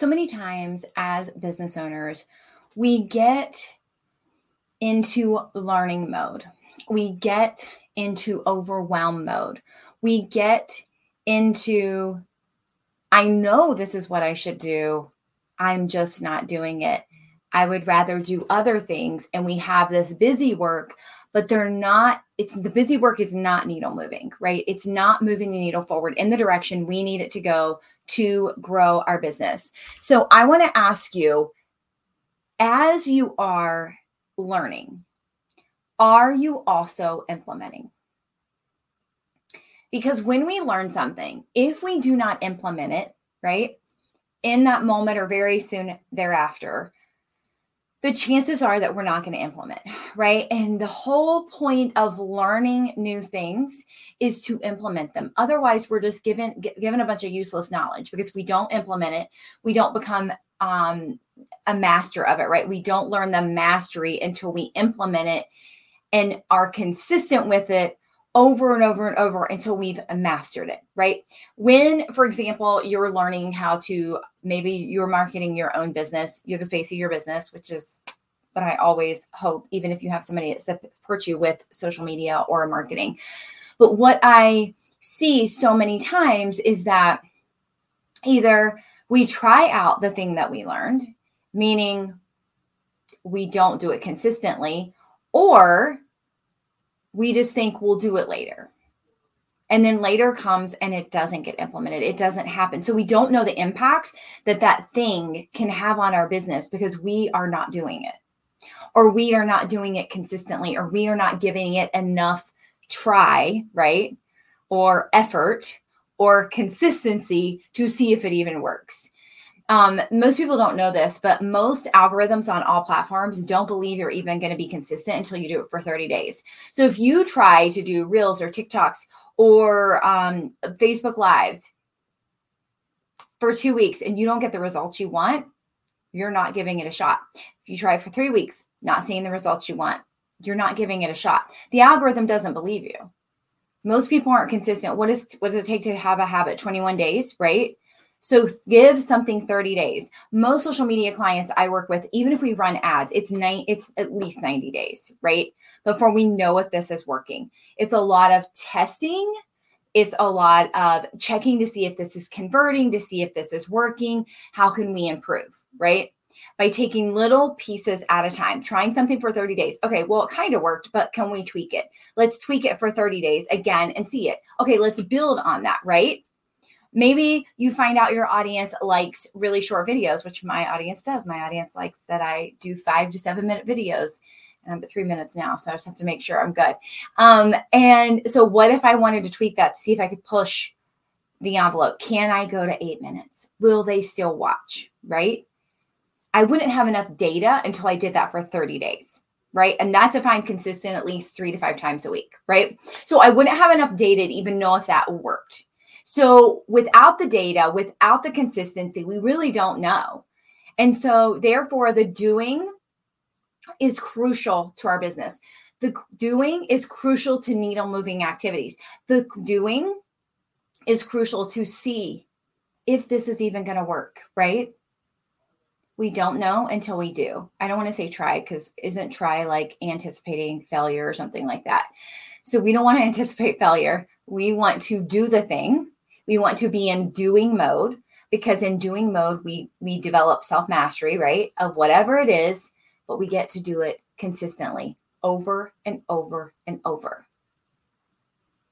so many times as business owners, we get into learning mode. We get into overwhelm mode. We get into, I know this is what I should do. I'm just not doing it. I would rather do other things. And we have this busy work, but they're not, it's the busy work is not needle moving, right? It's not moving the needle forward in the direction we need it to go to grow our business. So I want to ask you as you are learning, are you also implementing? Because when we learn something, if we do not implement it, right, in that moment or very soon thereafter, the chances are that we're not going to implement, right? And the whole point of learning new things is to implement them. Otherwise, we're just given given a bunch of useless knowledge because we don't implement it, we don't become um, a master of it, right? We don't learn the mastery until we implement it and are consistent with it over and over and over until we've mastered it, right? When, for example, you're learning how to maybe you're marketing your own business, you're the face of your business, which is what I always hope, even if you have somebody that supports you with social media or marketing. But what I see so many times is that either we try out the thing that we learned, meaning we don't do it consistently, or we just think we'll do it later. And then later comes and it doesn't get implemented. It doesn't happen. So we don't know the impact that that thing can have on our business because we are not doing it, or we are not doing it consistently, or we are not giving it enough try, right? Or effort or consistency to see if it even works. Um, most people don't know this, but most algorithms on all platforms don't believe you're even going to be consistent until you do it for 30 days. So if you try to do Reels or TikToks or um, Facebook Lives for two weeks and you don't get the results you want, you're not giving it a shot. If you try for three weeks, not seeing the results you want, you're not giving it a shot. The algorithm doesn't believe you. Most people aren't consistent. What is what does it take to have a habit? 21 days, right? So give something 30 days. Most social media clients I work with, even if we run ads, it's nine, it's at least 90 days, right? Before we know if this is working. It's a lot of testing. It's a lot of checking to see if this is converting, to see if this is working. How can we improve, right? By taking little pieces at a time, trying something for 30 days. Okay, well, it kind of worked, but can we tweak it? Let's tweak it for 30 days again and see it. Okay, let's build on that, right? Maybe you find out your audience likes really short videos, which my audience does. My audience likes that I do five to seven minute videos. And I'm at three minutes now, so I just have to make sure I'm good. Um, and so, what if I wanted to tweak that, see if I could push the envelope? Can I go to eight minutes? Will they still watch? Right? I wouldn't have enough data until I did that for 30 days right? And that's if I'm consistent at least three to five times a week, right? So I wouldn't have enough data to even know if that worked. So without the data, without the consistency, we really don't know. And so therefore the doing is crucial to our business. The doing is crucial to needle moving activities. The doing is crucial to see if this is even going to work, right? We don't know until we do. I don't want to say try because isn't try like anticipating failure or something like that. So we don't want to anticipate failure. We want to do the thing we want to be in doing mode because in doing mode we we develop self-mastery, right? Of whatever it is, but we get to do it consistently over and over and over.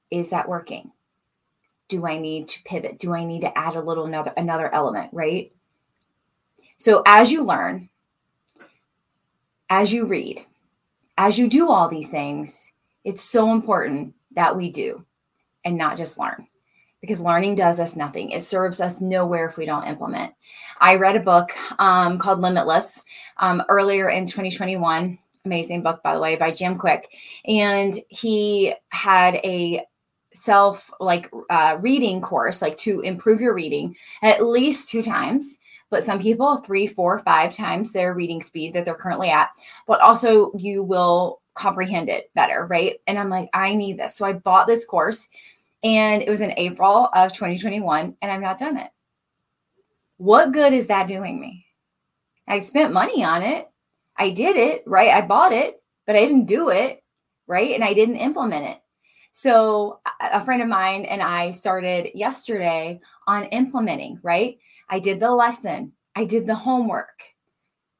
Is that working? Do I need to pivot? Do I need to add a little another another element, right? So as you learn, as you read, as you do all these things, it's so important that we do and not just learn because learning does us nothing. It serves us nowhere if we don't implement. I read a book um, called Limitless um, earlier in 2021. Amazing book, by the way, by Jim Kwik. And he had a self like uh, reading course, like to improve your reading at least two times. But some people, three, four, five times their reading speed that they're currently at. But also, you will comprehend it better, right? And I'm like, I need this. So I bought this course and it was in April of 2021, and I've not done it. What good is that doing me? I spent money on it. I did it, right? I bought it, but I didn't do it, right? And I didn't implement it. So, a friend of mine and I started yesterday on implementing, right? I did the lesson, I did the homework,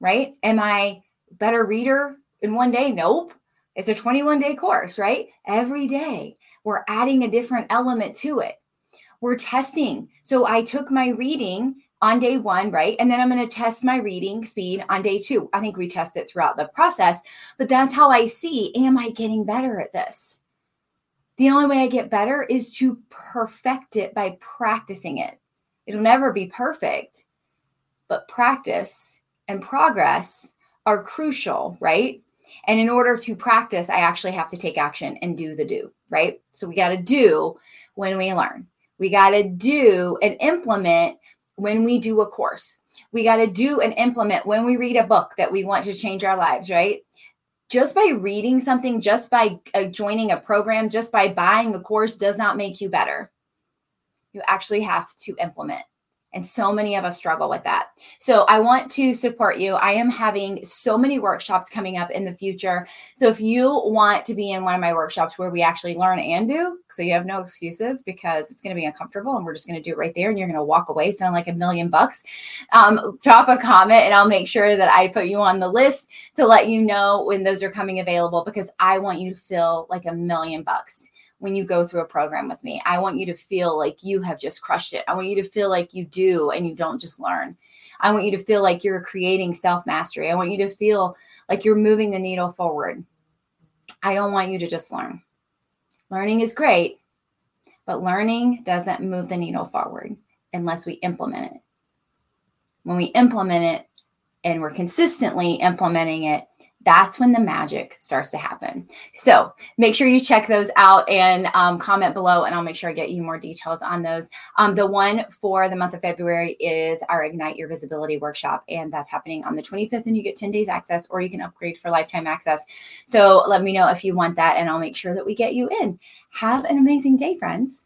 right? Am I better reader in one day? Nope. It's a 21 day course, right? Every day we're adding a different element to it. We're testing. So I took my reading on day one, right? And then I'm going to test my reading speed on day two. I think we test it throughout the process, but that's how I see am I getting better at this? The only way I get better is to perfect it by practicing it. It'll never be perfect, but practice and progress are crucial, right? And in order to practice, I actually have to take action and do the do, right? So we got to do when we learn. We got to do and implement when we do a course. We got to do and implement when we read a book that we want to change our lives, right? Just by reading something, just by uh, joining a program, just by buying a course does not make you better. You actually have to implement. And so many of us struggle with that. So I want to support you. I am having so many workshops coming up in the future. So if you want to be in one of my workshops where we actually learn and do, so you have no excuses because it's going to be uncomfortable and we're just going to do it right there and you're going to walk away feeling like a million bucks, um, drop a comment and I'll make sure that I put you on the list to let you know when those are coming available because I want you to feel like a million bucks when you go through a program with me. I want you to feel like you have just crushed it. I want you to feel like you do and you don't just learn. I want you to feel like you're creating self mastery. I want you to feel like you're moving the needle forward. I don't want you to just learn. Learning is great, but learning doesn't move the needle forward unless we implement it. When we implement it and we're consistently implementing it, that's when the magic starts to happen. So make sure you check those out and um, comment below, and I'll make sure I get you more details on those. Um, the one for the month of February is our Ignite Your Visibility workshop, and that's happening on the 25th, and you get 10 days access, or you can upgrade for lifetime access. So let me know if you want that, and I'll make sure that we get you in. Have an amazing day, friends.